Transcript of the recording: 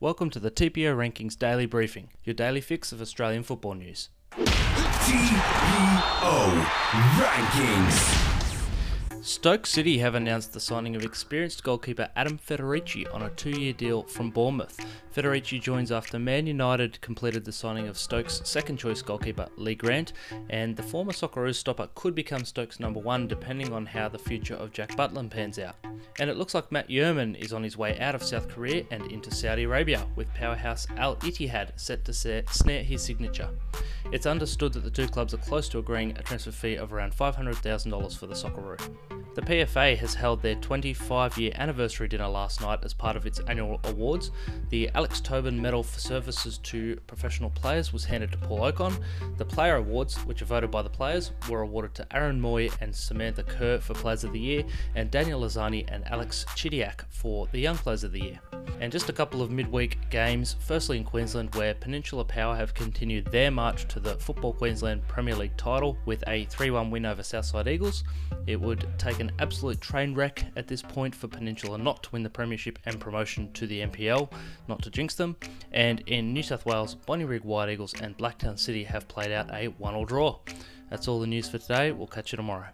Welcome to the TPO Rankings Daily Briefing, your daily fix of Australian football news. TPO Rankings. Stoke City have announced the signing of experienced goalkeeper Adam Federici on a two-year deal from Bournemouth. Federici joins after Man United completed the signing of Stoke's second-choice goalkeeper Lee Grant, and the former Socceroos stopper could become Stoke's number one depending on how the future of Jack Butland pans out. And it looks like Matt Jurman is on his way out of South Korea and into Saudi Arabia, with powerhouse Al Ittihad set to snare his signature. It's understood that the two clubs are close to agreeing a transfer fee of around $500,000 for the Socceroo. The PFA has held their 25 year anniversary dinner last night as part of its annual awards. The Alex Tobin Medal for Services to Professional Players was handed to Paul Okon. The Player Awards, which are voted by the players, were awarded to Aaron Mooy and Samantha Kerr for Players of the Year, and Daniel Arzani and Alex Chidiac for the Young Players of the Year. And just a couple of midweek games, firstly in Queensland, where Peninsula Power have continued their march to the Football Queensland Premier League title with a 3 1 win over Southside Eagles. It would take an absolute train wreck at this point for Peninsula not to win the Premiership and promotion to the NPL, not to jinx them. And in New South Wales, Bonnyrigg White Eagles and Blacktown City have played out a 1 all draw. That's all the news for today. We'll catch you tomorrow.